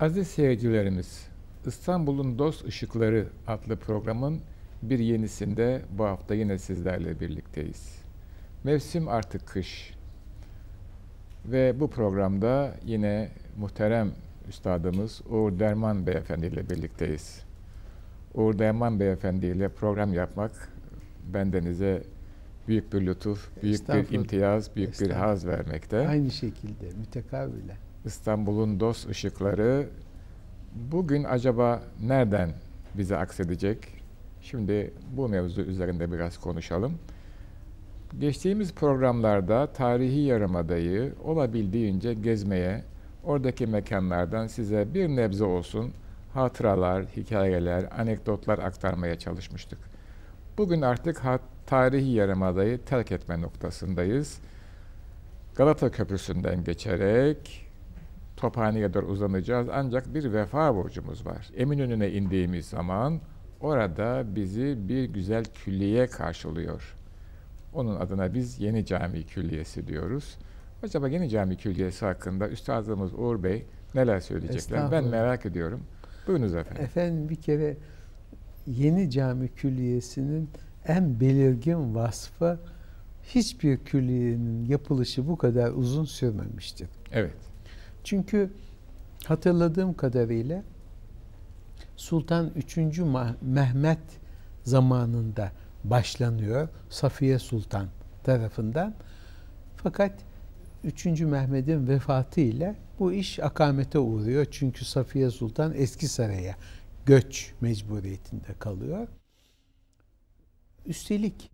Aziz seyircilerimiz, İstanbul'un Dost Işıkları adlı programın bir yenisinde bu hafta yine sizlerle birlikteyiz. Mevsim artık kış. Ve bu programda yine muhterem üstadımız Uğur Derman Beyefendi ile birlikteyiz. Uğur Derman Beyefendi ile program yapmak bendenize büyük bir lütuf, büyük bir imtiyaz, büyük bir haz vermekte. Aynı şekilde mütekavile. İstanbul'un dost ışıkları bugün acaba nereden bize aksedecek? Şimdi bu mevzu üzerinde biraz konuşalım. Geçtiğimiz programlarda tarihi yarımadayı olabildiğince gezmeye, oradaki mekanlardan size bir nebze olsun hatıralar, hikayeler, anekdotlar aktarmaya çalışmıştık. Bugün artık tarihi yarımadayı terk etme noktasındayız. Galata Köprüsü'nden geçerek Tophane'ye doğru uzanacağız. Ancak bir vefa borcumuz var. Eminönü'ne indiğimiz zaman orada bizi bir güzel külliye karşılıyor. Onun adına biz Yeni Cami Külliyesi diyoruz. Acaba Yeni Cami Külliyesi hakkında Üstadımız Uğur Bey neler söyleyecekler? Ben merak ediyorum. Buyurunuz efendim. Efendim bir kere Yeni Cami Külliyesi'nin en belirgin vasfı hiçbir külliyenin yapılışı bu kadar uzun sürmemiştir. Evet. Çünkü hatırladığım kadarıyla Sultan 3. Mehmet zamanında başlanıyor Safiye Sultan tarafından. Fakat 3. Mehmet'in vefatı ile bu iş akamete uğruyor. Çünkü Safiye Sultan eski saraya göç mecburiyetinde kalıyor. Üstelik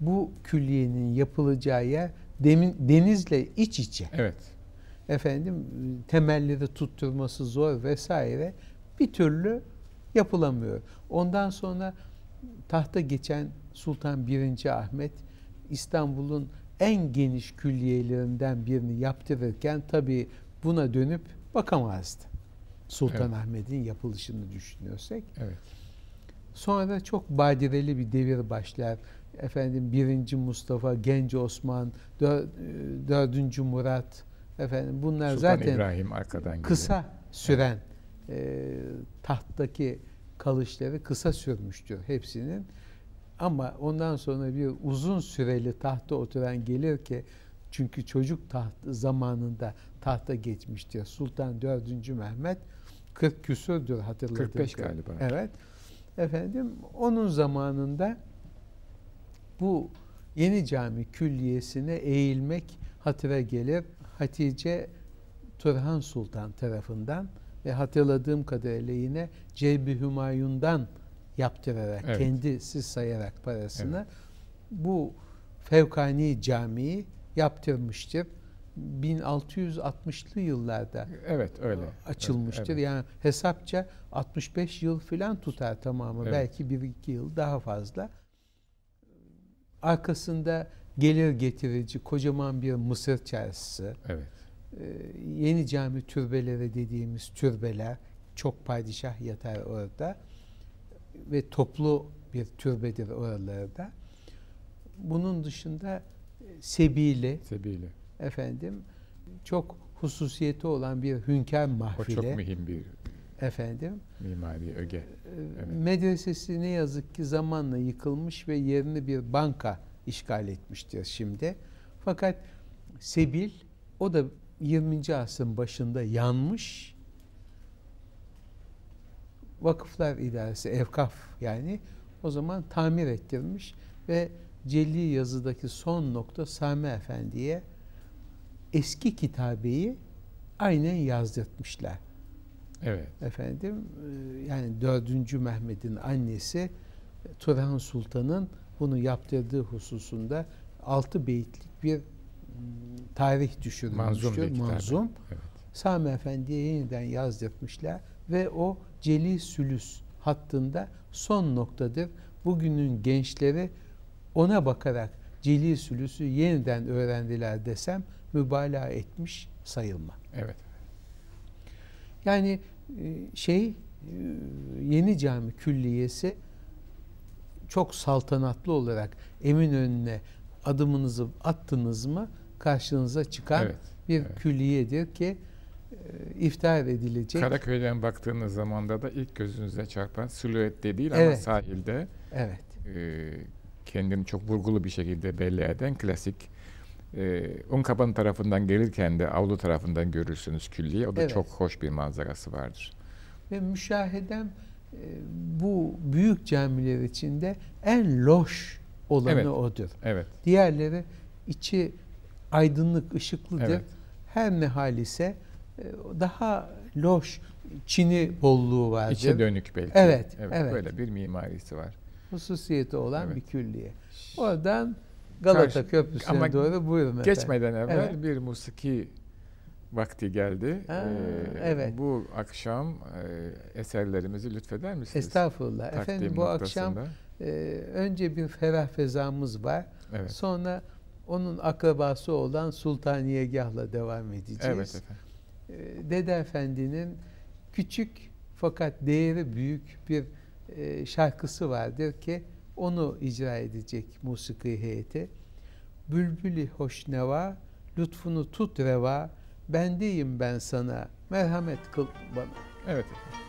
bu külliyenin yapılacağı yer demin, denizle iç içe. Evet. Efendim temelleri tutturması zor vesaire bir türlü yapılamıyor. Ondan sonra tahta geçen Sultan 1. Ahmet İstanbul'un en geniş külliyelerinden birini yaptırırken tabi buna dönüp bakamazdı. Sultan evet. Yapılışını düşünüyorsak. Evet. Sonra çok badireli bir devir başlar. Efendim birinci Mustafa, Genç Osman, dördüncü Murat, efendim bunlar Sultan zaten İbrahim arkadan kısa süren evet. e, tahttaki kalışları kısa sürmüştür hepsinin. Ama ondan sonra bir uzun süreli tahta oturan gelir ki çünkü çocuk taht zamanında tahta geçmiştir. Sultan 4. Mehmet 40 küsürdür hatırladığım 45 galiba. Evet. Efendim onun zamanında bu yeni cami külliyesine eğilmek hatıra gelir. Hatice Turhan Sultan tarafından ve hatırladığım kadarıyla yine Ceybi Hümayun'dan yaptırarak, evet. kendisi sayarak parasını evet. bu Fevkani Camii'yi yaptırmıştır. 1660'lı yıllarda evet öyle açılmıştır. Evet. Yani hesapça 65 yıl falan tutar tamamı. Evet. Belki 1-2 yıl daha fazla. Arkasında gelir getirici kocaman bir Mısır çarşısı. Evet. Ee, yeni cami türbeleri dediğimiz türbeler çok padişah yatar orada ve toplu bir türbedir oralarda. Bunun dışında Sebile, Sebile. efendim çok hususiyeti olan bir hünkâr mahfili. O çok mühim bir efendim mimari öge. Evet. Medresesi ne yazık ki zamanla yıkılmış ve yerini bir banka işgal etmiştir şimdi. Fakat Sebil o da 20. asrın başında yanmış. Vakıflar İdaresi, Evkaf yani o zaman tamir ettirmiş ve Celli yazıdaki son nokta Sami Efendi'ye eski kitabeyi aynen yazdırtmışlar. Evet. Efendim yani 4. Mehmet'in annesi Turhan Sultan'ın bunu yaptırdığı hususunda altı beyitlik bir tarih düşürülmüştür. Manzum. Manzum. Evet. Sami Efendi'ye yeniden yazdırmışlar ve o Celi Sülüs hattında son noktadır. Bugünün gençleri ona bakarak Celi Sülüs'ü yeniden öğrendiler desem mübalağa etmiş sayılma. Evet. Yani şey Yeni Cami Külliyesi çok saltanatlı olarak Eminönü'ne adımınızı attınız mı karşınıza çıkan evet, bir evet. külliyedir ki iftar edilecek. Karaköy'den baktığınız zaman da ilk gözünüze çarpan silüette değil ama Evet. sahilde Evet. e, kendini çok vurgulu bir şekilde belli eden klasik e, Unkapanı tarafından gelirken de avlu tarafından görürsünüz külliye. O da Evet. çok hoş bir manzarası vardır. Ve müşahedem e, bu büyük camiler içinde en loş olanı Evet. odur. Evet. Diğerleri içi aydınlık, ışıklıdır. Evet. Her ne hal ise e, daha loş, çini bolluğu vardır. İçe dönük belki. Evet, evet. Böyle bir mimarisi var. Hususiyeti olan Evet. bir külliye. Oradan Galata Karşı- Köprüsü'ne doğru buyurun efendim. Geçmeden evvel Evet. bir musiki vakti geldi. Ha, Ee, evet. Bu akşam e, eserlerimizi lütfeder misiniz? Estağfurullah. Takdim Efendim bu akşam noktasında. e, önce bir ferah fezamız var. Evet. Sonra onun akrabası olan Sultaniyegah'la devam edeceğiz. Evet efendim. Ee, Dede Efendi'nin küçük fakat değeri büyük bir e, şarkısı vardır ki onu icra edecek musiki heyeti. Bülbülü hoşneva, lütfunu tut reva, bendeyim ben sana, merhamet kıl bana. Evet efendim.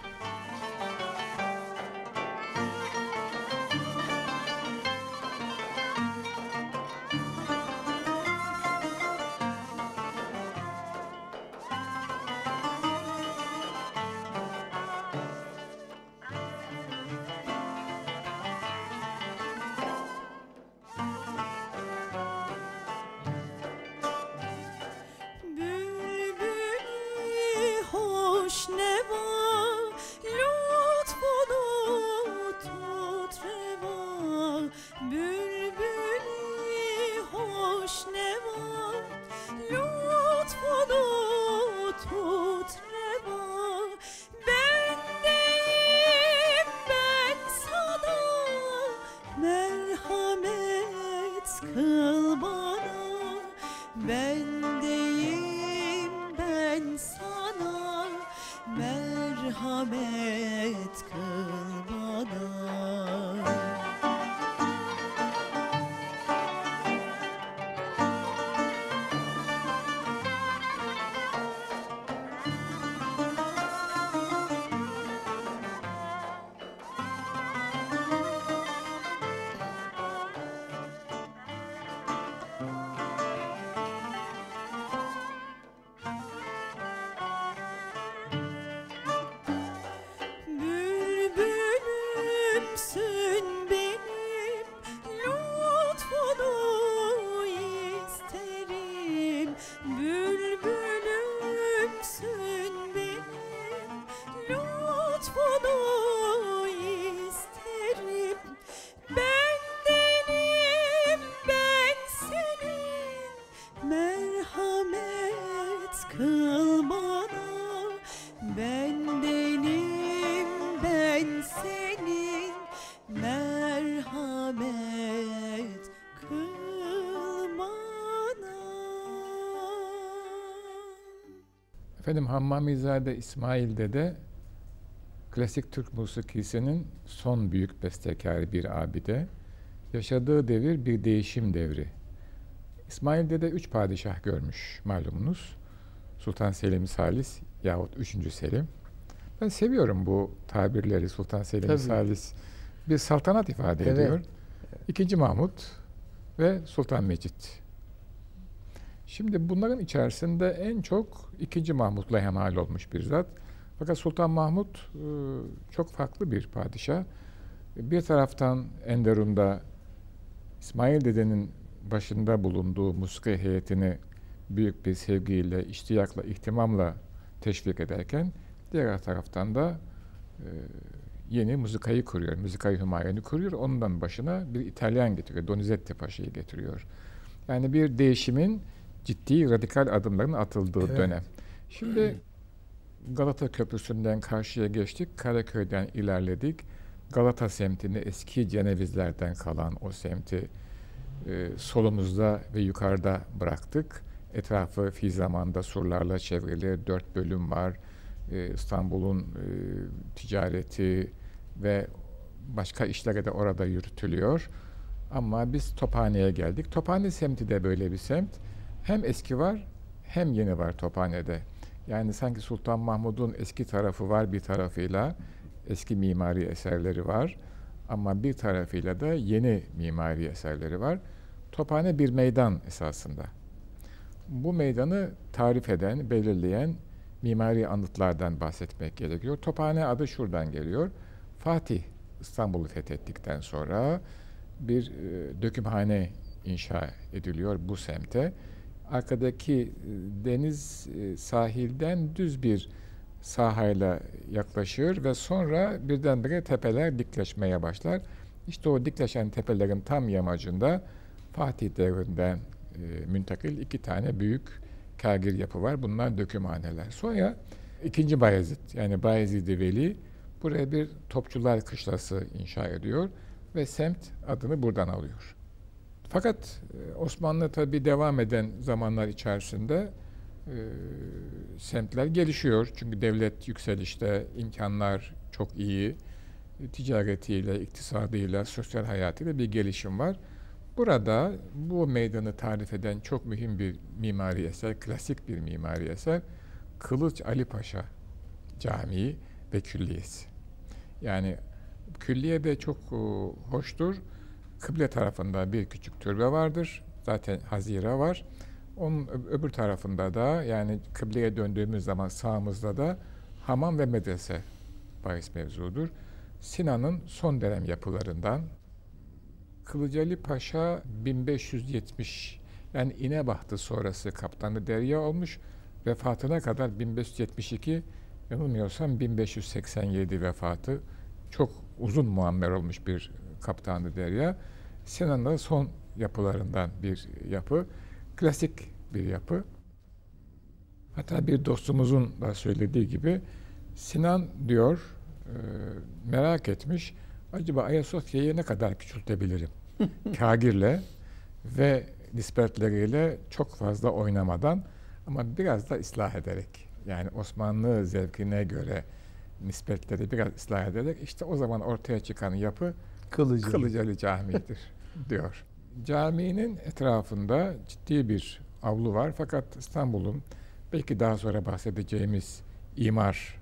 Efendim Hammamizade İsmail'de de klasik Türk musikisinin son büyük bestekarı bir abide. Yaşadığı devir bir değişim devri. İsmail'de de üç padişah görmüş malumunuz. Sultan Selim Salis yahut 3. Selim. Ben seviyorum bu tabirleri Sultan Selim Tabii. Salis. Bir saltanat ifade Evet. ediyor. İkinci Mahmut ve Sultan Mecit. Şimdi bunların içerisinde en çok ikinci Mahmut'la hemhal olmuş bir zat. Fakat Sultan Mahmut e, çok farklı bir padişah. Bir taraftan Enderun'da İsmail dedenin başında bulunduğu musiki heyetini büyük bir sevgiyle, iştiyakla, ihtimamla teşvik ederken diğer taraftan da e, yeni müzikayı kuruyor. Müzikayı Hümayun'u kuruyor. Ondan başına bir İtalyan getiriyor. Donizetti Paşa'yı getiriyor. Yani bir değişimin ciddi radikal adımların atıldığı Evet. dönem. Şimdi Galata Köprüsü'nden karşıya geçtik. Karaköy'den ilerledik. Galata semtini eski Cenevizlerden kalan o semti e, solumuzda ve yukarıda bıraktık. Etrafı fi zamanda surlarla çevrili dört bölüm var. E, İstanbul'un e, ticareti ve başka işlere de orada yürütülüyor. Ama biz Tophane'ye geldik. Tophane semti de böyle bir semt. Hem eski var hem yeni var Tophane'de. Yani sanki Sultan Mahmud'un eski tarafı var bir tarafıyla, eski mimari eserleri var. Ama bir tarafıyla da yeni mimari eserleri var. Tophane bir meydan esasında. Bu meydanı tarif eden, belirleyen mimari anıtlardan bahsetmek gerekiyor. Tophane adı şuradan geliyor. Fatih İstanbul'u fethettikten sonra bir e, dökümhane inşa ediliyor bu semte. Arkadaki e, deniz e, sahilden düz bir sahayla yaklaşır ve sonra birdenbire tepeler dikleşmeye başlar. İşte o dikleşen tepelerin tam yamacında Fatih devrinden e, müntakil iki tane büyük kagir yapı var. Bunlar dökümhaneler. Sonra ikinci Bayezid yani Bayezid-i Veli buraya bir topçular kışlası inşa ediyor ve semt adını buradan alıyor. Fakat e, Osmanlı tabi devam eden zamanlar içerisinde e, semtler gelişiyor. Çünkü devlet yükselişte, imkanlar çok iyi. Ticaretiyle, iktisadıyla, sosyal hayatıyla bir gelişim var. Burada bu meydanı tarif eden çok mühim bir mimari eser, klasik bir mimari eser Kılıç Ali Paşa Camii ve Külliyesi. Yani külliye de çok o, hoştur. Kıble tarafında bir küçük türbe vardır. Zaten hazire var. Onun öbür tarafında da yani kıbleye döndüğümüz zaman sağımızda da hamam ve medrese bahis mevzudur. Sinan'ın son dönem yapılarından Kılıcali Paşa 1570 yani İnebahtı sonrası kaptanı derya olmuş. Vefatına kadar 1572 yanılmıyorsam 1587 vefatı çok uzun muammer olmuş bir kaptanı derya. Sinan'ın son yapılarından bir yapı. Klasik bir yapı. Hatta bir dostumuzun da söylediği gibi Sinan diyor e, merak etmiş acaba Ayasofya'yı ne kadar küçültebilirim? Kagir'le ve nispetleriyle çok fazla oynamadan ama biraz da ıslah ederek yani Osmanlı zevkine göre nispetleri biraz ıslah ederek işte o zaman ortaya çıkan yapı Kılıcı. Kılıcalı Camii'dir diyor. Caminin etrafında ciddi bir avlu var fakat İstanbul'un belki daha sonra bahsedeceğimiz imar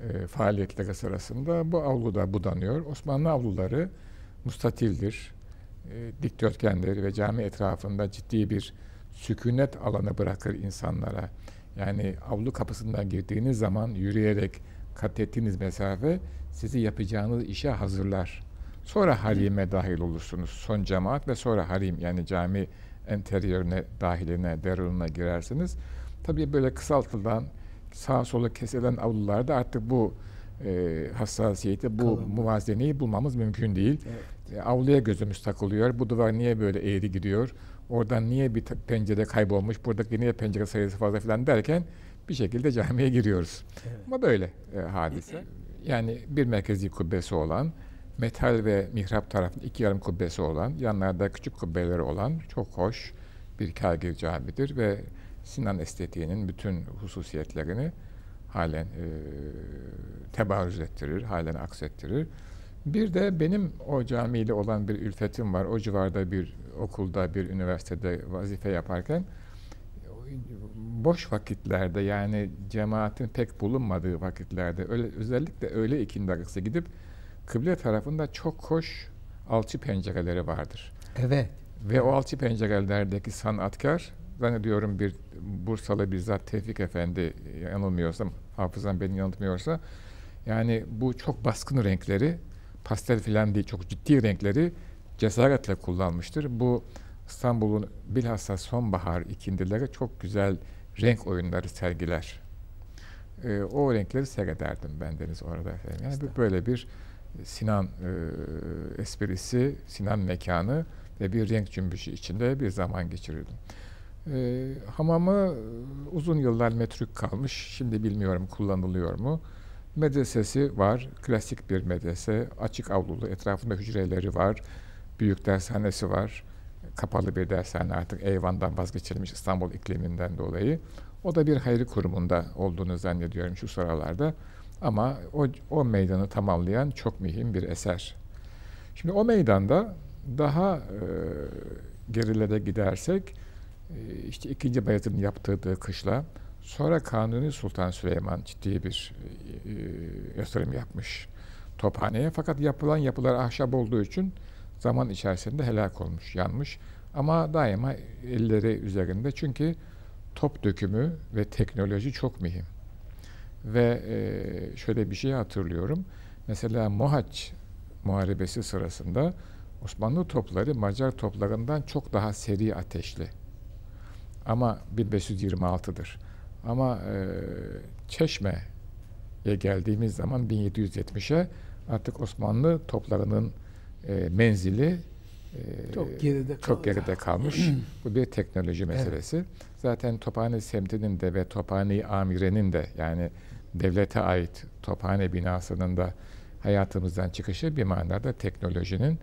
e, faaliyetleri sırasında bu avlu da budanıyor. Osmanlı avluları mustatildir, e, dikdörtgendir ve cami etrafında ciddi bir sükunet alanı bırakır insanlara. Yani avlu kapısından girdiğiniz zaman yürüyerek kat ettiğiniz mesafe sizi yapacağınız işe hazırlar. Sonra harime dahil olursunuz. Son cemaat ve sonra harim yani cami enteriyörüne, dahiline, derununa girersiniz. Tabii böyle kısaltılan, sağa sola kesilen avlularda artık bu e, hassasiyeti, bu Kalın. muvazeneyi bulmamız mümkün değil. Evet. E, avluya gözümüz takılıyor. Bu duvar niye böyle eğri gidiyor? Oradan niye bir pencere kaybolmuş? Buradaki niye pencere sayısı fazla falan derken bir şekilde camiye giriyoruz. Evet. Ama böyle e, hadise. Yani bir merkezi kubbesi olan, metal ve mihrap tarafında iki yarım kubbesi olan, yanlarda küçük kubbeleri olan çok hoş bir kagir camidir ve Sinan estetiğinin bütün hususiyetlerini halen e, tebarüz ettirir, halen aksettirir. Bir de benim o camiyle olan bir ülfetim var. O civarda bir okulda, bir üniversitede vazife yaparken boş vakitlerde yani cemaatin pek bulunmadığı vakitlerde öyle özellikle öğle ikindi arası gidip kıble tarafında çok hoş alçı pencereleri vardır. Evet. Ve o alçı pencerelerdeki sanatkar zannediyorum bir Bursalı bizzat Tevfik Efendi yanılmıyorsam hafızam beni yanıltmıyorsa yani bu çok baskın renkleri pastel filan değil çok ciddi renkleri cesaretle kullanmıştır. Bu İstanbul'un bilhassa sonbahar ikindileri çok güzel renk oyunları sergiler. Ee, o renkleri seyrederdim ben deniz orada efendim. Yani böyle bir Sinan e, esprisi, Sinan mekanı ve bir renk cümbüşü içinde bir zaman geçirirdim. E, hamamı uzun yıllar metrük kalmış. Şimdi bilmiyorum kullanılıyor mu. Medresesi var. Klasik bir medrese. Açık avlulu. Etrafında hücreleri var. Büyük dershanesi var. Kapalı bir dershane artık Eyvan'dan vazgeçilmiş İstanbul ikliminden dolayı. O da bir hayri kurumunda olduğunu zannediyorum şu sıralarda. Ama o, o meydanı tamamlayan çok mühim bir eser. Şimdi o meydanda daha e, gerilere gidersek e, işte ikinci Bayezid'in yaptırdığı kışla Sonra Kanuni Sultan Süleyman ciddi bir e, yatırım yapmış tophaneye. Fakat yapılan yapılar ahşap olduğu için zaman içerisinde helak olmuş, yanmış. Ama daima elleri üzerinde çünkü top dökümü ve teknoloji çok mühim. Ve e, şöyle bir şey hatırlıyorum. Mesela Mohaç Muharebesi sırasında Osmanlı topları Macar toplarından çok daha seri ateşli. Ama 1526'dır. Ama e, Çeşme'ye geldiğimiz zaman 1770'e artık Osmanlı toplarının e, menzili e, Çok geride çok kaldı. geride kalmış. Bu bir teknoloji meselesi. Zaten Tophane semtinin de ve Tophane Amire'nin de yani devlete ait Tophane binasının da hayatımızdan çıkışı bir manada teknolojinin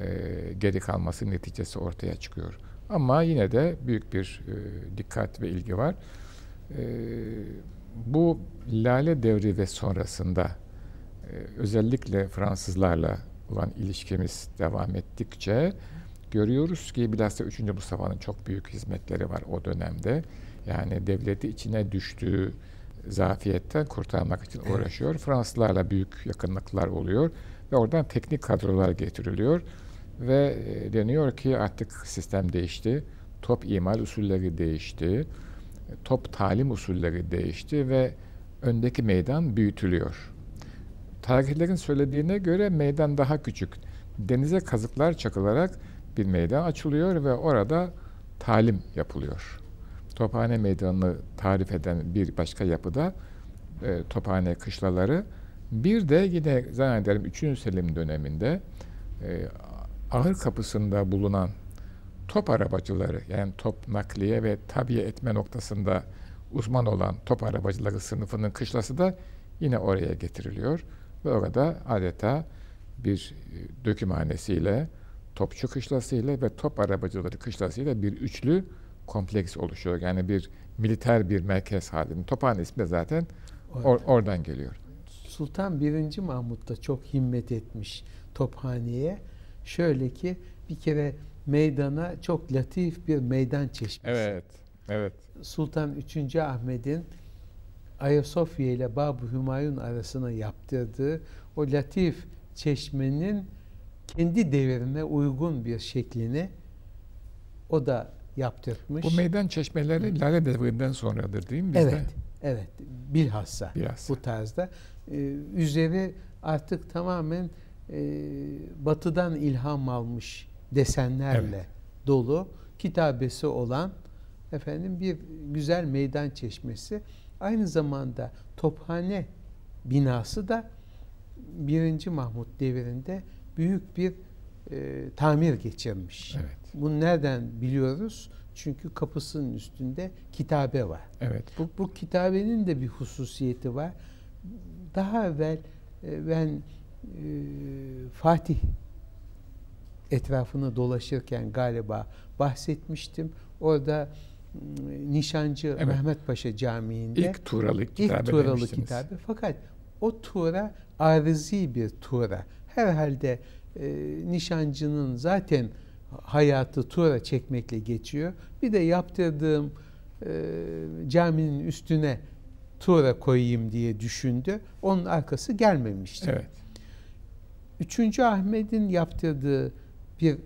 e, geri kalması neticesi ortaya çıkıyor. Ama yine de büyük bir e, dikkat ve ilgi var. E, bu Lale devri ve sonrasında e, özellikle Fransızlarla olan ilişkimiz devam ettikçe görüyoruz ki bilhassa 3. Mustafa'nın çok büyük hizmetleri var o dönemde. Yani devleti içine düştüğü zafiyetten kurtarmak için uğraşıyor. Fransızlarla büyük yakınlıklar oluyor ve oradan teknik kadrolar getiriliyor ve e, deniyor ki artık sistem değişti. Top imal usulleri değişti. Top talim usulleri değişti ve öndeki meydan büyütülüyor. Tarihlerin söylediğine göre meydan daha küçük. Denize kazıklar çakılarak bir meydan açılıyor ve orada talim yapılıyor. Tophane Meydanı'nı tarif eden bir başka yapıda e, Tophane kışlaları. Bir de yine zannederim 3. Selim döneminde e, ahır kapısında bulunan top arabacıları yani top nakliye ve tabiye etme noktasında uzman olan top arabacıları sınıfının kışlası da yine oraya getiriliyor ve orada adeta bir e, dökümhanesiyle, topçu kışlasıyla ve top arabacıları kışlasıyla bir üçlü kompleks oluşuyor. Yani bir militer bir merkez halinde. Tophane ismi de zaten or- oradan geliyor. Sultan 1. Mahmut da çok himmet etmiş tophaneye. Şöyle ki bir kere meydana çok latif bir meydan çeşmesi. Evet, evet. Sultan 3. Ahmet'in Ayasofya ile Bab-ı Hümayun arasına yaptırdığı o latif çeşmenin kendi devrine uygun bir şeklini o da yaptırmış. Bu meydan çeşmeleri Lale Devri'nden sonradır değil mi bizde? Evet, evet. Bilhassa Biraz. bu tarzda. Ee, üzeri artık tamamen e, batıdan ilham almış desenlerle Evet. dolu kitabesi olan efendim bir güzel meydan çeşmesi. Aynı zamanda Tophane binası da 1. Mahmut devrinde büyük bir e, tamir geçirmiş. Evet. Bunu nereden biliyoruz? Çünkü kapısının üstünde kitabe var. Evet. Bu Bu kitabenin de bir hususiyeti var. Daha evvel e, ben e, Fatih etrafını dolaşırken galiba bahsetmiştim. Orada m, Nişancı Evet. Mehmet Paşa Camii'nde ilk Turalı ilk kitabe Turalı demiştiniz. kitabe. Fakat o tura arızi bir tura. Herhalde e, nişancının zaten hayatı tura çekmekle geçiyor. Bir de yaptırdığım e, caminin üstüne tura koyayım diye düşündü. Onun arkası gelmemişti. Evet. Üçüncü Ahmet'in yaptırdığı bir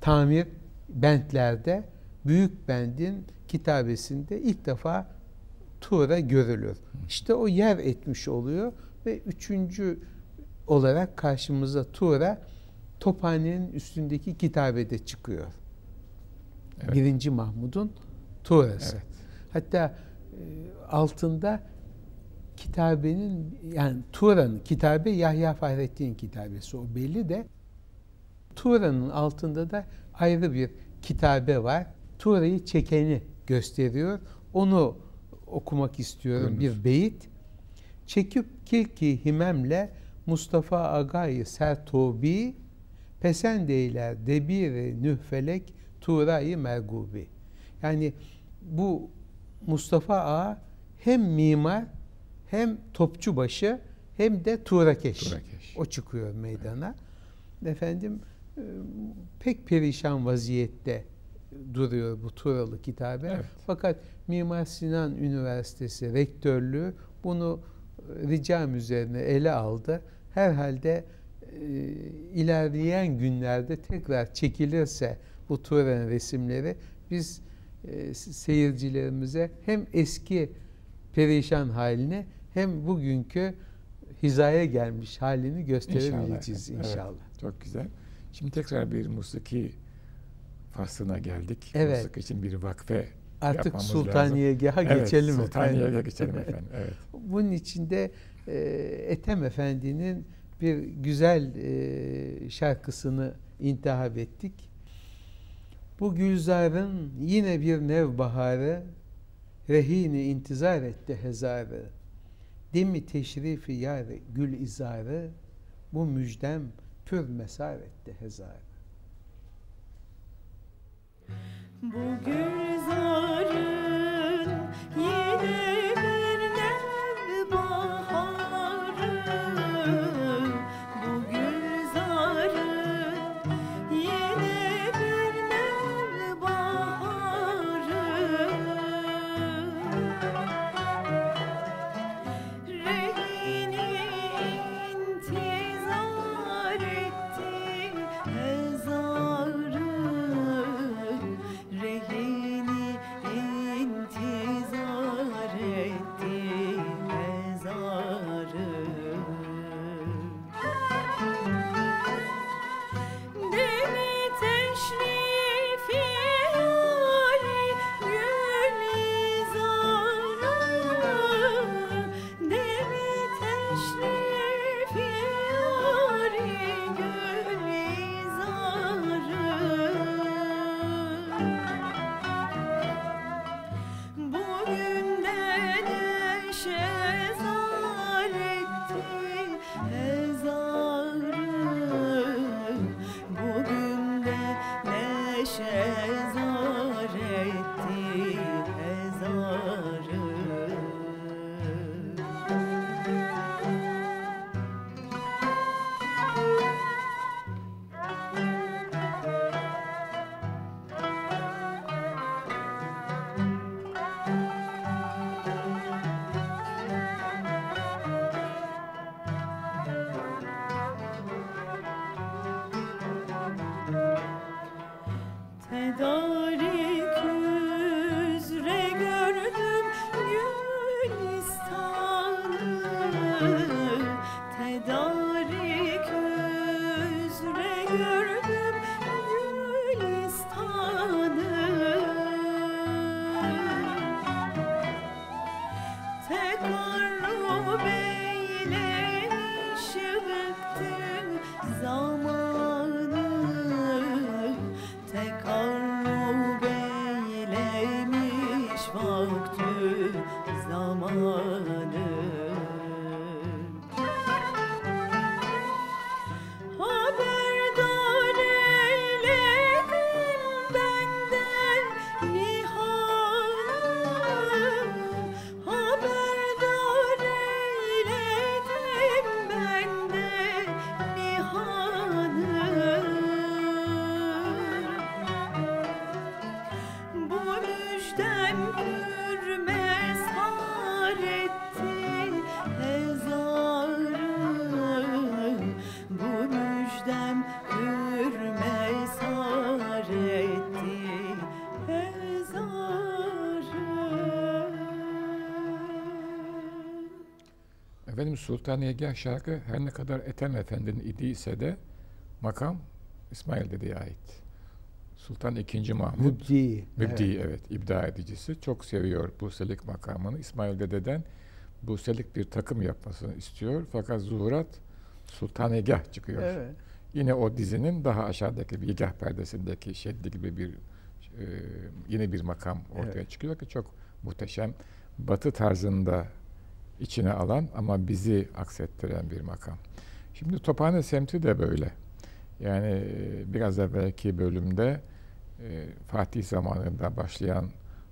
tamir bentlerde Büyük Bend'in kitabesinde ilk defa Tuğra görülür. İşte o yer etmiş oluyor ve üçüncü olarak karşımıza Tuğra Tophane'nin üstündeki kitabede çıkıyor. Evet. Birinci Mahmud'un Tuğrası. Evet. Hatta e, altında kitabenin yani Tuğra'nın kitabe Yahya Fahrettin kitabesi o belli de Tuğra'nın altında da ayrı bir kitabe var. Tuğra'yı çekeni gösteriyor. Onu okumak istiyorum Buyurunuz. bir beyit. Çekip kilki himemle Mustafa Agayı Sertobi pesendeyler debiri nühfelek Tuğra'yı mergubi. Yani bu Mustafa Ağa hem mimar hem topçubaşı hem de Tuğrakeş. Turakeş. O çıkıyor meydana. Efendim e, pek perişan vaziyette duruyor bu Turalı kitabı. Evet. Fakat Mimar Sinan Üniversitesi rektörlüğü bunu e, ricam üzerine ele aldı. Herhalde ilerleyen günlerde tekrar çekilirse bu Turan resimleri biz e, seyircilerimize hem eski perişan halini hem bugünkü hizaya gelmiş halini gösterebileceğiz evet. inşallah. Çok güzel. Şimdi tekrar bir musiki faslına geldik. Evet. Musiki için bir vakfe Artık Sultaniye'ye Evet, geçelim Sultaniye'ye efendim. geçelim efendim. Evet. Bunun içinde e, Ethem Efendi'nin bir güzel e, şarkısını intihap ettik. Bu gülzarın yine bir nevbaharı, rehini intizar etti hezarı. Demi teşrifi yar gül izarı, bu müjdem pür mesar etti hezarı. Bu Efendim Sultaniyegah şarkı her ne kadar Ethem Efendi'nin idiyse de makam İsmail Dede'ye ait. Sultan II. Mahmud Mübdi. Mübdi Evet. evet. ibda edicisi çok seviyor Buselik makamını. İsmail Dede'den Buselik bir takım yapmasını istiyor. Fakat zuhurat Sultanegah çıkıyor. Evet. Yine o dizinin daha aşağıdaki bilgah perdesindeki şeddi gibi bir e, yine bir makam ortaya Evet. çıkıyor ki çok muhteşem. Batı tarzında içine alan ama bizi aksettiren bir makam. Şimdi Tophane semti de böyle. Yani e, biraz evvelki bölümde e, Fatih zamanında başlayan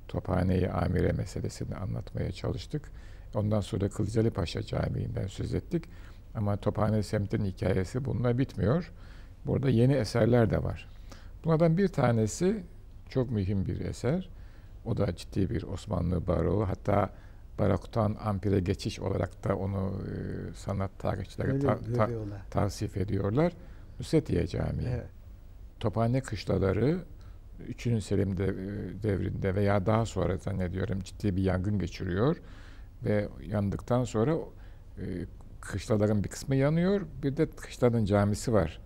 Tophane'yi amire meselesini anlatmaya çalıştık. Ondan sonra Kılıcalı Paşa Camii'nden söz ettik. Ama Tophane semtinin hikayesi bununla bitmiyor. Burada yeni eserler de var. Bunlardan bir tanesi Çok mühim bir eser. O da ciddi bir Osmanlı baroğu. Hatta baroktan ampire geçiş olarak da onu e, sanat tarihçileri Öyle ta- ta- tavsif ediyorlar. Nusretiye Camii. Evet. Tophane kışlaları 3. Selim e, devrinde veya daha sonra zannediyorum ciddi bir yangın geçiriyor ve yandıktan sonra e, kışlaların bir kısmı yanıyor. Bir de kışlanın camisi var.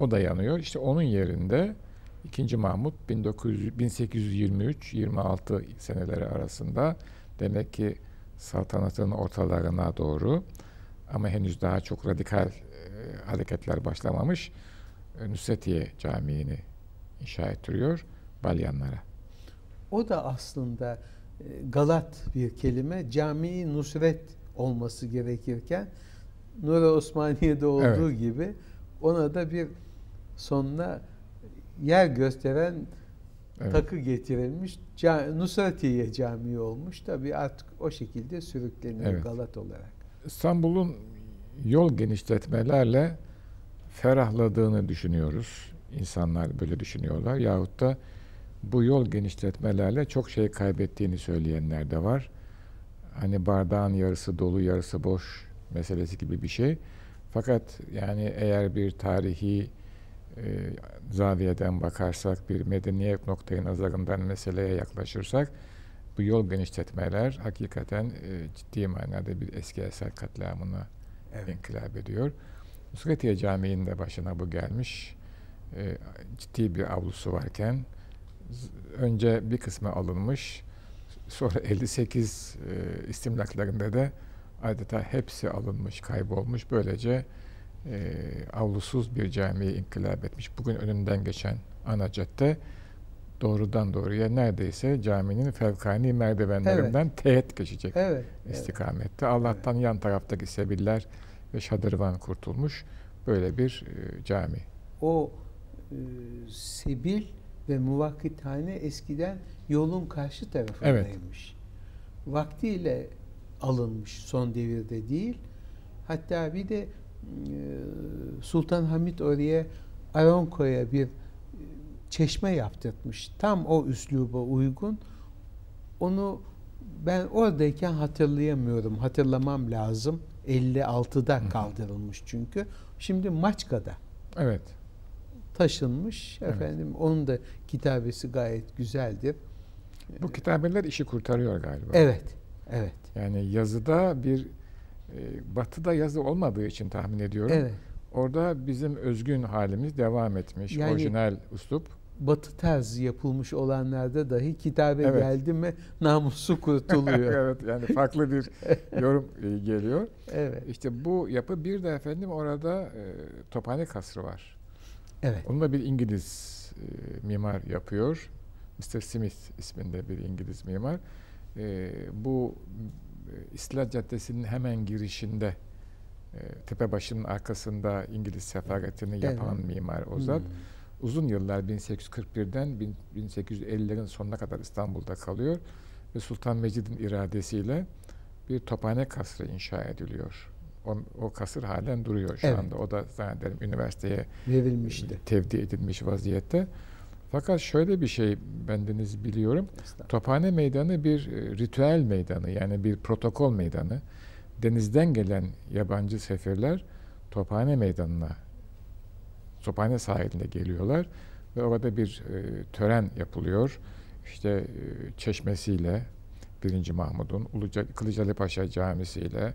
O da yanıyor. İşte onun yerinde 2. Mahmut 1900 1823-26 seneleri arasında demek ki saltanatın ortalarına doğru ama henüz daha çok radikal e, hareketler başlamamış. e, Nusretiye Camii'ni inşa ettiriyor Balyanlara. O da aslında e, Galat bir kelime. Cami Nusret olması gerekirken Nuri Osmaniye'de olduğu gibi ona da bir sonuna yer gösteren Evet. takı getirilmiş. Ca- Nusretiye Camii olmuş. Tabii artık o şekilde sürükleniyor Evet. Galat olarak. İstanbul'un yol genişletmelerle ferahladığını düşünüyoruz. İnsanlar böyle düşünüyorlar. Yahut da bu yol genişletmelerle çok şey kaybettiğini söyleyenler de var. Hani bardağın yarısı dolu yarısı boş meselesi gibi bir şey. Fakat yani eğer bir tarihi zaviyeden bakarsak, bir medeniyet noktayı nazarından meseleye yaklaşırsak bu yol genişletmeler hakikaten e, ciddi manada bir eski eser katliamına Evet. inkılap ediyor. Nusretiye Camii'nin de başına bu gelmiş. E, ciddi bir avlusu varken önce bir kısmı alınmış. Sonra 58 e, istimlaklarında da adeta hepsi alınmış, kaybolmuş. Böylece e, avlusuz bir camiye inkılap etmiş. Bugün önünden geçen ana cadde doğrudan doğruya neredeyse caminin fevkani merdivenlerinden teğet geçecek Evet. evet. istikamette. Allah'tan yan taraftaki sebiller ve şadırvan kurtulmuş. Böyle bir e, cami. O e, sebil ve muvakkithane eskiden yolun karşı tarafındaymış. Vaktiyle alınmış son devirde değil. Hatta bir de Sultan Hamid oraya Aronko'ya bir e, çeşme yaptırtmış. Tam o üsluba uygun. Onu ben oradayken hatırlayamıyorum. Hatırlamam lazım. 56'da hı. kaldırılmış çünkü. Şimdi Maçka'da Evet. taşınmış. Evet. Efendim onun da kitabesi gayet güzeldir. Bu kitabeler işi kurtarıyor galiba. Evet. Evet. Yani yazıda bir batıda yazı olmadığı için tahmin ediyorum. Evet. Orada bizim özgün halimiz devam etmiş. Yani- Orijinal uslup. Batı tarzı yapılmış olanlarda dahi kitabe Evet. geldi mi namusu kurtuluyor. evet yani farklı bir yorum e, geliyor. evet. İşte bu yapı bir de efendim orada e, Tophane Kasrı var. Evet. Onu da bir İngiliz e, mimar yapıyor. Mr. Smith isminde bir İngiliz mimar. E, bu İstiklal Caddesi'nin hemen girişinde e, Tepebaşı'nın arkasında İngiliz sefaretini yapan Evet. mimar o zat. Hmm. Uzun yıllar 1841'den bin- 1850'lerin sonuna kadar İstanbul'da kalıyor ve Sultan Mecid'in iradesiyle bir tophane kasrı inşa ediliyor. O, o kasır halen duruyor şu Evet. anda. O da zannederim üniversiteye Verilmişti. tevdi edilmiş vaziyette. Fakat şöyle bir şey bendeniz biliyorum. Tophane Meydanı bir e, ritüel meydanı yani bir protokol meydanı. Denizden gelen yabancı sefirler Tophane Meydanı'na Tophane sahiline geliyorlar ve orada bir e, tören yapılıyor. İşte e, çeşmesiyle 1. Mahmud'un Kılıcalı Paşa Camisi ile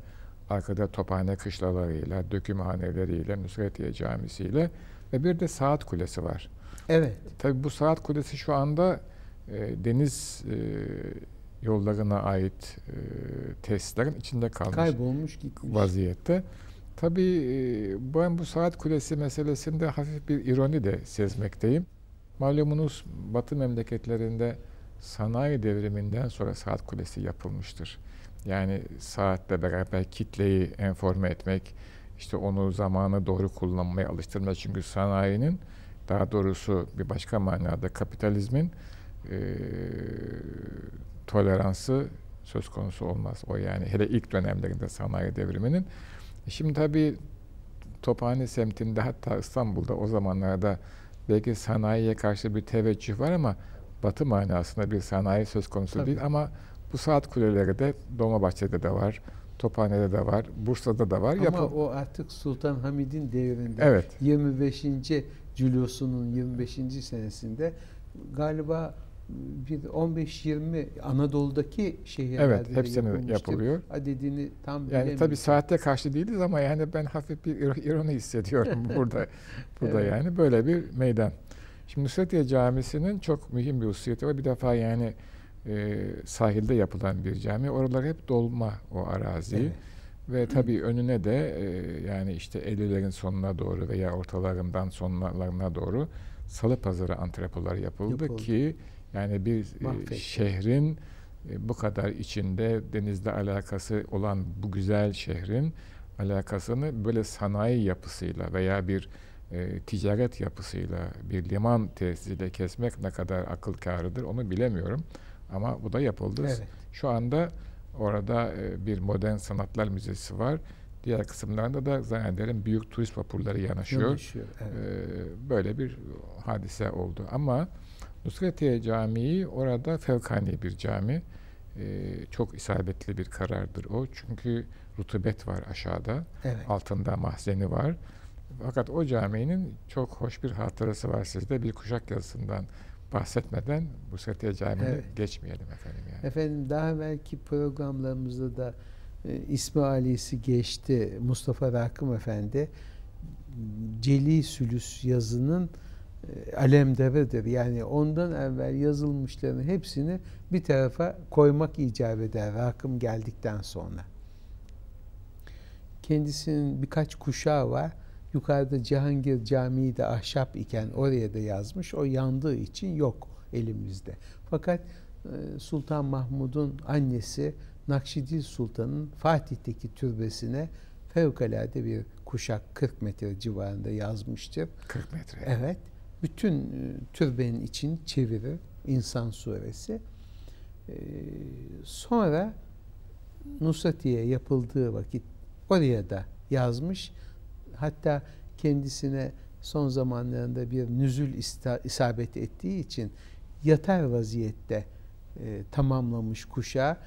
arkada Tophane kışlalarıyla, dökümhaneleriyle, Nusretiye Camisi'yle ve bir de Saat Kulesi var. Evet. Tabii bu saat kulesi şu anda e, deniz e, yollarına ait e, tesislerin içinde kalmış Kaybolmuş gitmiş. vaziyette. Tabii e, ben bu saat kulesi meselesinde hafif bir ironi de sezmekteyim. Malumunuz Batı memleketlerinde sanayi devriminden sonra saat kulesi yapılmıştır. Yani saatle beraber kitleyi enforme etmek, işte onu zamanı doğru kullanmaya alıştırmak. Çünkü sanayinin daha doğrusu bir başka manada kapitalizmin e, toleransı söz konusu olmaz. O yani hele ilk dönemlerinde sanayi devriminin. Şimdi tabii Tophane semtinde hatta İstanbul'da o zamanlarda belki sanayiye karşı bir teveccüh var ama batı manasında bir sanayi söz konusu Tabii. değil ama bu saat kuleleri de Dolmabahçe'de de var, Tophane'de de var, Bursa'da da var. Ama Yapı- o artık Sultan Hamid'in devrinde. Evet. 25. Cülusunun 25. senesinde galiba bir 15-20 Anadolu'daki şehirlerde Evet, yapılmıştır. yapılıyor. Adedini tam Yani tabii saatte karşı değiliz ama yani ben hafif bir ir- ironi hissediyorum burada. Burada Evet. yani böyle bir meydan. Şimdi Nusretiye Camisi'nin çok mühim bir hususiyeti var. Bir defa yani e, sahilde yapılan bir cami. Oralar hep dolma o arazi. Evet. Ve tabii önüne de e, yani işte Eylül'lerin sonuna doğru veya ortalarından sonlarına doğru salı pazarı antrepolar yapıldı, Yapıldı. ki yani bir Mahvetti. şehrin e, bu kadar içinde denizle alakası olan bu güzel şehrin alakasını böyle sanayi yapısıyla veya bir e, ticaret yapısıyla bir liman tesisiyle kesmek ne kadar akıl kârıdır onu bilemiyorum. Ama bu da yapıldı. Evet. Şu anda orada e, bir modern sanatlar müzesi var. Diğer kısımlarında da zannederim büyük turist vapurları yanaşıyor. Yanaşıyor, evet. Ee, böyle bir hadise oldu. Ama Nusretiye Camii orada fevkani bir cami. Ee, çok isabetli bir karardır o. Çünkü rutubet var aşağıda. evet. Altında mahzeni var. Fakat o caminin çok hoş bir hatırası var sizde. Bir kuşak yazısından bahsetmeden Nusretiye Camii'ne Evet. geçmeyelim efendim yani. Efendim daha belki programlarımızda da e, ismi alisi geçti Mustafa Rakım Efendi Celi Sülüs yazının e, alemdarıdır. Yani ondan evvel yazılmışların hepsini bir tarafa koymak icap eder Rakım geldikten sonra. Kendisinin birkaç kuşağı var. Yukarıda Cihangir Camii de ahşap iken oraya da yazmış. O yandığı için yok elimizde. Fakat e, Sultan Mahmud'un annesi Nakşidi Sultan'ın Fatih'teki türbesine fevkalade bir kuşak 40 metre civarında yazmıştır. 40 metre. Evet. Bütün e, türbenin için çevirir. İnsan suresi. E, sonra Nusratiye yapıldığı vakit oraya da yazmış. Hatta kendisine son zamanlarında bir nüzül isabet ettiği için yatar vaziyette e, tamamlamış kuşağı. E,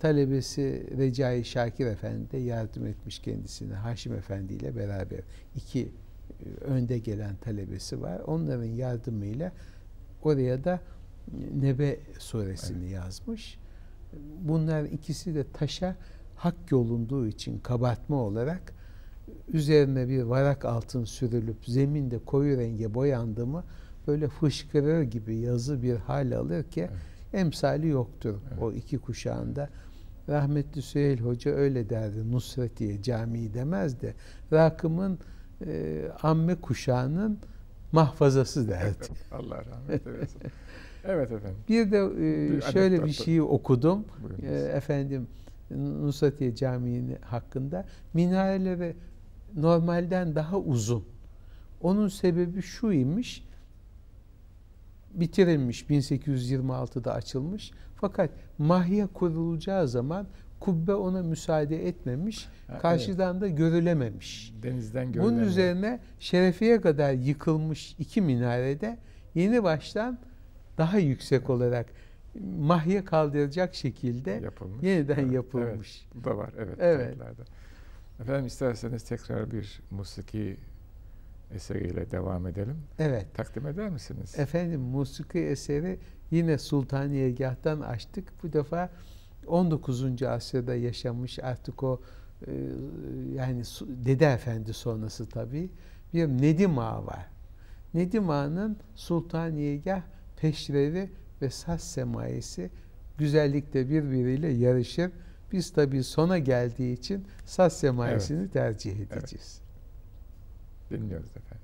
talebesi Recai Şakir Efendi de yardım etmiş kendisine. Haşim Efendi ile beraber iki e, önde gelen talebesi var. Onların yardımıyla oraya da e, Nebe suresini yazmış. Bunlar ikisi de taşa hak yolunduğu için kabartma olarak üzerine bir varak altın sürülüp zeminde koyu renge boyandı mı böyle fışkırır gibi yazı bir hal alır ki Evet. emsali yoktur Evet. o iki kuşağında. Rahmetli Süheyl Hoca öyle derdi. Nusretiye Camii demez de Rakım'ın e, amme kuşağının mahfazası derdi. Allah rahmet eylesin. Evet efendim. Bir de e, şöyle bir şeyi okudum. E, efendim Nusratiye Camii'nin hakkında minareleri normalden daha uzun. Onun sebebi şu imiş. Bitirilmiş 1826'da açılmış. Fakat mahya kurulacağı zaman kubbe ona müsaade etmemiş. Ha, karşıdan da görülememiş. Denizden Bunun görülen üzerine Şerefiye kadar yıkılmış iki minarede yeni baştan daha yüksek olarak mahya kaldıracak şekilde yapılmış. yeniden Evet, yapılmış. Evet, bu da var. Evet. Evet. Efendim isterseniz tekrar bir musiki eseriyle devam edelim. Evet. Takdim eder misiniz? Efendim musiki eseri yine Sultaniyegah'tan açtık. Bu defa 19. asırda yaşamış artık o e, yani Dede Efendi sonrası tabii bir Nedim Ağa var. Nedim Ağa'nın Sultaniyegah peşrevi ve saz semayesi güzellikte birbiriyle yarışır. Biz tabii sona geldiği için saz semayesini tercih edeceğiz. Dinliyoruz efendim.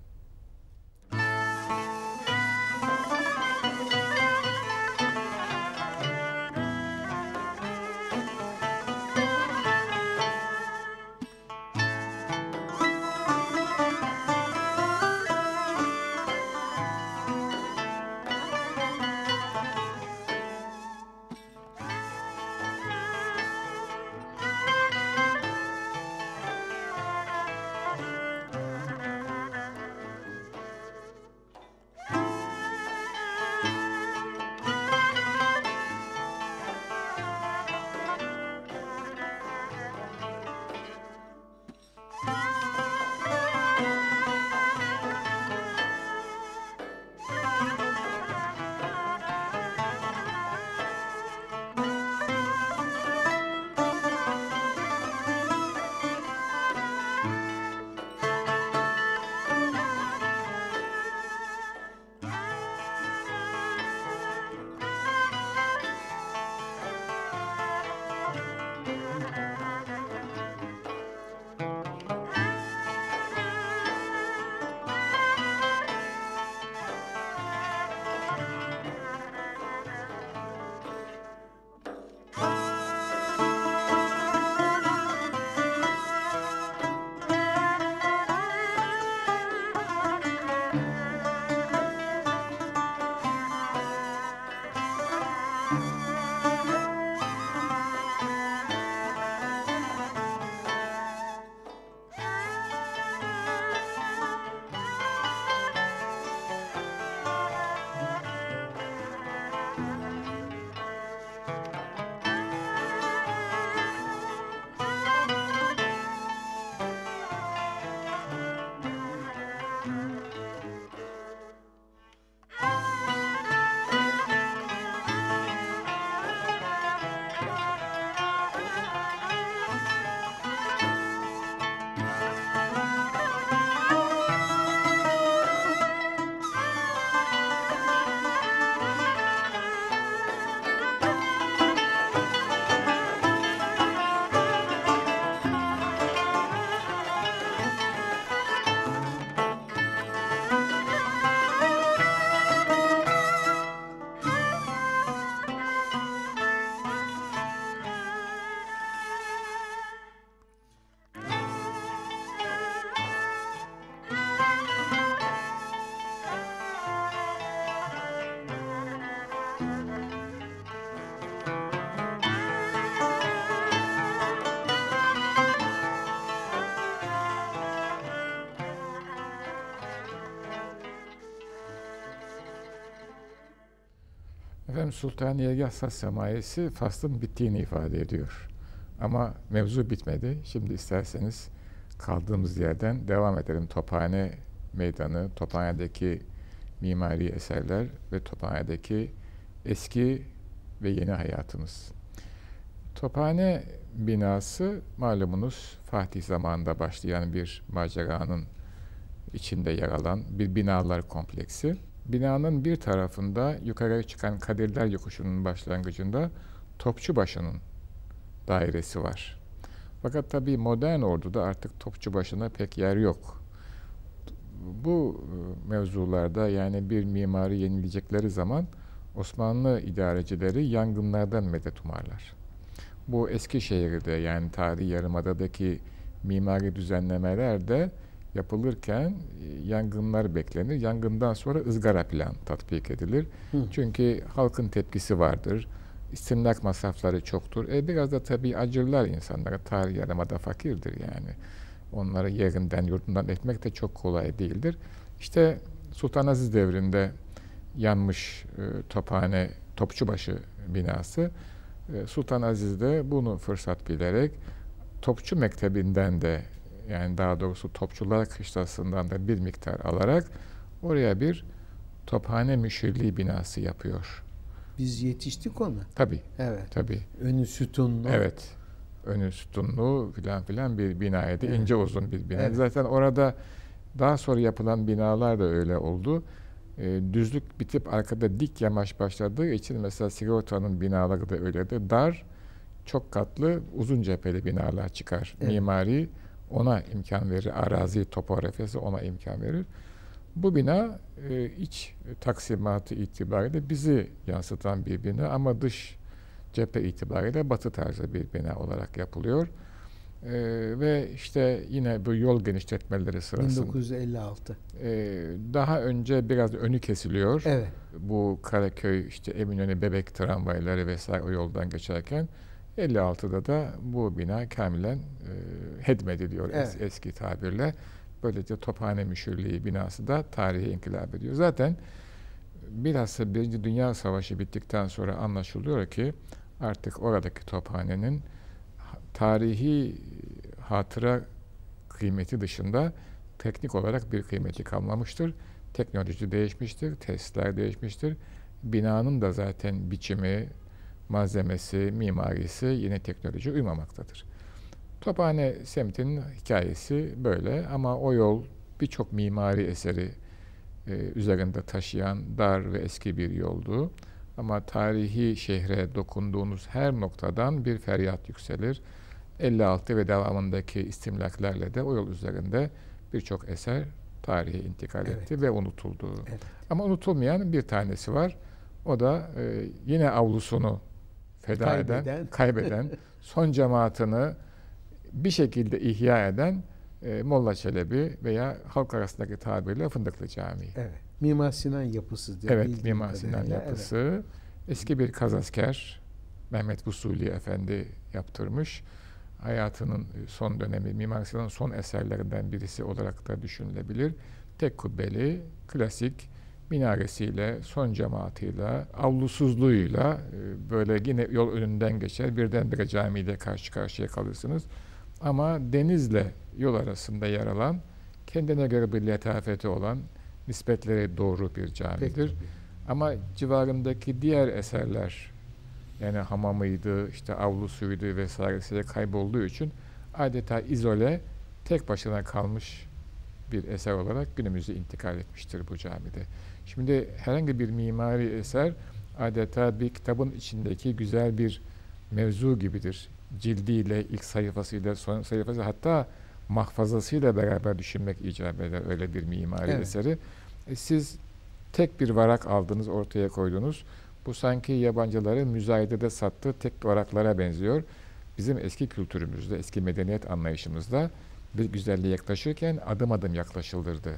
Efendim Sultaniye Yassas Semayesi faslın bittiğini ifade ediyor. Ama mevzu bitmedi. Şimdi isterseniz kaldığımız yerden devam edelim. Tophane Meydanı, Tophane'deki mimari eserler ve Tophane'deki eski ve yeni hayatımız. Tophane binası malumunuz Fatih zamanında başlayan bir maceranın içinde yer alan bir binalar kompleksi. Binanın bir tarafında yukarıya çıkan Kadirler Yokuşu'nun başlangıcında Topçubaşı'nın dairesi var. Fakat tabii modern orduda artık Topçubaşı'na pek yer yok. Bu e, mevzularda yani bir mimari yenilecekleri zaman Osmanlı idarecileri yangınlardan medet umarlar. Bu Eskişehir'de yani tarihi yarımadadaki mimari düzenlemeler de yapılırken e, yangınlar beklenir. Yangından sonra ızgara plan tatbik edilir. Hı. Çünkü halkın tepkisi vardır. İstimlak masrafları çoktur. E biraz da tabii acırlar insanlara. Tarih yarımada fakirdir yani. Onları yerinden, yurdundan etmek de çok kolay değildir. İşte Sultan Aziz devrinde yanmış e, Tophane, Topçubaşı binası. E, Sultan Aziz de bunu fırsat bilerek Topçu Mektebi'nden de yani daha doğrusu Topçular Kışlası'ndan da bir miktar alarak oraya bir tophane müşirliği binası yapıyor. Biz yetiştik ona. Tabii, Evet. tabii. Önü sütunlu. Evet. Önü sütunlu filan filan bir binaydı. Evet. ince uzun bir bina. Evet. Zaten orada daha sonra yapılan binalar da öyle oldu. Ee, düzlük bitip arkada dik yamaç başladığı için mesela Sigorta'nın binaları da öyledir. Dar, çok katlı, uzun cepheli binalar çıkar. Evet. Mimari ona imkan verir. Arazi topografyası ona imkan verir. Bu bina e, iç taksimatı itibariyle bizi yansıtan bir bina ama dış cephe itibariyle batı tarzı bir bina olarak yapılıyor. E, ve işte yine bu yol genişletmeleri sırasında 1956. e, daha önce biraz önü kesiliyor. Evet. Bu Karaköy, işte Eminönü, Bebek tramvayları vesaire o yoldan geçerken 56'da da bu bina kamilen e, hedmediliyor es- Evet. eski tabirle. Böylece Tophane Müşirliği binası da tarihe inkılap ediyor. Zaten bilhassa Birinci Dünya Savaşı bittikten sonra anlaşılıyor ki artık oradaki tophanenin ha- tarihi hatıra kıymeti dışında teknik olarak bir kıymeti kalmamıştır. Teknoloji değişmiştir, testler değişmiştir. Binanın da zaten biçimi, malzemesi, mimarisi yine teknoloji uymamaktadır. Tophane semtinin hikayesi böyle ama o yol birçok mimari eseri e, üzerinde taşıyan dar ve eski bir yoldu. Ama tarihi şehre dokunduğunuz her noktadan bir feryat yükselir. 56 ve devamındaki istimlaklerle de o yol üzerinde birçok eser tarihe intikal Evet. etti ve unutuldu. Evet. Ama unutulmayan bir tanesi var. O da e, yine avlusunu feda eden, Kaybeden. kaybeden, son cemaatini bir şekilde ihya eden e, Molla Çelebi veya halk arasındaki tabirle Fındıklı Camii. Evet. Mimar Sinan yapısıdır. Evet, bildiğim Mimar Sinan kadarıyla. yapısı. Eski bir kazasker Mehmet Busuli Efendi yaptırmış. Hayatının son dönemi, Mimar Sinan'ın son eserlerinden birisi olarak da düşünülebilir. Tek kubbeli, klasik minaresiyle, son cemaatiyle, avlusuzluğuyla e, böyle yine yol önünden geçer. Birdenbire camide karşı karşıya kalırsınız. Ama denizle yol arasında yer alan, kendine göre bir letafeti olan, nispetleri doğru bir camidir. tabii. Ama civarındaki diğer eserler yani hamamıydı, işte avlusuydu vesairesiyle kaybolduğu için adeta izole, tek başına kalmış bir eser olarak günümüze intikal etmiştir bu camide. Şimdi herhangi bir mimari eser adeta bir kitabın içindeki güzel bir mevzu gibidir. Cildiyle, ilk sayfasıyla, son sayfası hatta mahfazasıyla beraber düşünmek icap eder öyle bir mimari Evet. eseri. E, siz tek bir varak aldınız, ortaya koydunuz. Bu sanki yabancıların müzayedede sattığı tek varaklara benziyor. Bizim eski kültürümüzde, eski medeniyet anlayışımızda bir güzelliğe yaklaşırken adım adım yaklaşılırdı.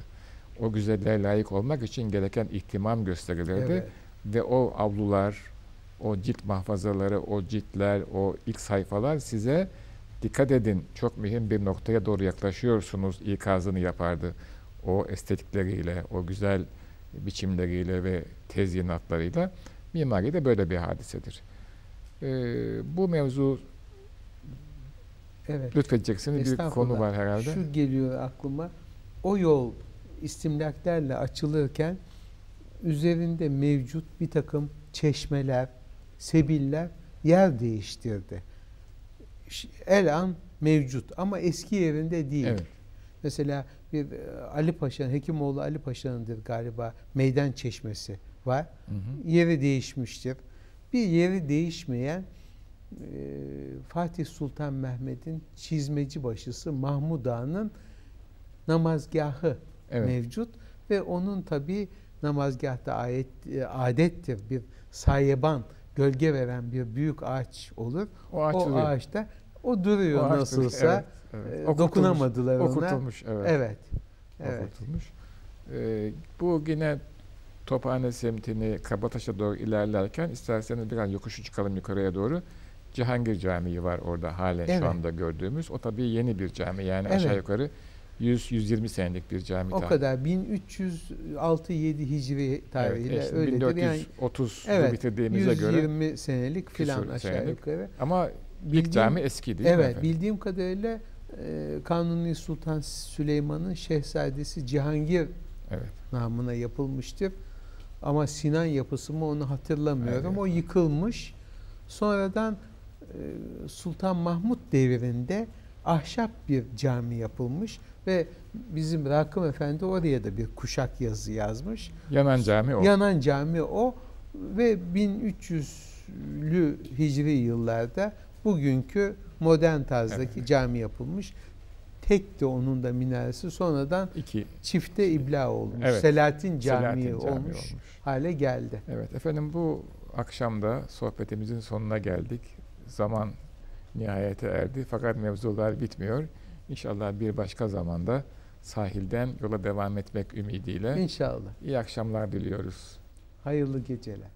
O güzelliğe layık olmak için gereken ihtimam gösterilirdi. Evet. Ve o avlular, o cilt mahfazaları, o ciltler, o ilk sayfalar size dikkat edin çok mühim bir noktaya doğru yaklaşıyorsunuz ikazını yapardı. O estetikleriyle, o güzel biçimleriyle ve tezyinatlarıyla mimari de böyle bir hadisedir. Ee, bu mevzu Evet. lütfedeceksiniz bir konu var herhalde. Şu geliyor aklıma. O yol istimlaklerle açılırken üzerinde mevcut bir takım çeşmeler, sebiller yer değiştirdi. Ş- El an mevcut ama eski yerinde değil. Evet. Mesela bir e, Ali Paşa'nın, Hekimoğlu Ali Paşa'nındır galiba meydan çeşmesi var. Hı hı. Yeri değişmiştir. Bir yeri değişmeyen e, Fatih Sultan Mehmet'in çizmeci başısı Mahmud Ağa'nın namazgahı Evet. mevcut ve onun tabi namazgahta ayet, e, adettir bir sayeban gölge veren bir büyük ağaç olur. O ağaç o duruyor. ağaçta o duruyor O ağaç nasılsa. duruyor. Evet, evet. e, Okutulmuş, dokunamadılar ona. Evet. Evet. Evet. Ee, bu yine Tophane semtini Kabataş'a doğru ilerlerken isterseniz biraz yokuşu çıkalım yukarıya doğru. Cihangir Camii var orada halen Evet. şu anda gördüğümüz. O tabii yeni bir cami yani Evet. aşağı yukarı 100-120 senelik bir cami. O kadar 1306-7 Hicri tarihiyle evet, işte öyledir. Yani 1430'u evet, bitirdiğimize göre 120 senelik filan aşağı senelik. yukarı. ama Bildiğim- ilk cami eski değil mi Evet, bildiğim kadarıyla e, Kanuni Sultan Süleyman'ın şehzadesi Cihangir Evet. namına yapılmıştır. Ama Sinan yapısı mı onu hatırlamıyorum. Evet. O yıkılmış. Sonradan e, Sultan Mahmut devrinde ahşap bir cami yapılmış ve bizim Rakım Efendi oraya da bir kuşak yazı yazmış. Yanan cami o. Yanan cami o ve 1300'lü Hicri yıllarda bugünkü modern tarzdaki Evet. cami yapılmış. Tek de onun da minaresi sonradan İki. çifte ibla olmuş. Evet. Selahattin Camii Selahattin Camii olmuş, hale geldi. Evet efendim bu akşamda sohbetimizin sonuna geldik. Zaman nihayete erdi fakat mevzular bitmiyor. İnşallah bir başka zamanda sahilden yola devam etmek ümidiyle İnşallah. iyi akşamlar diliyoruz. Hayırlı geceler.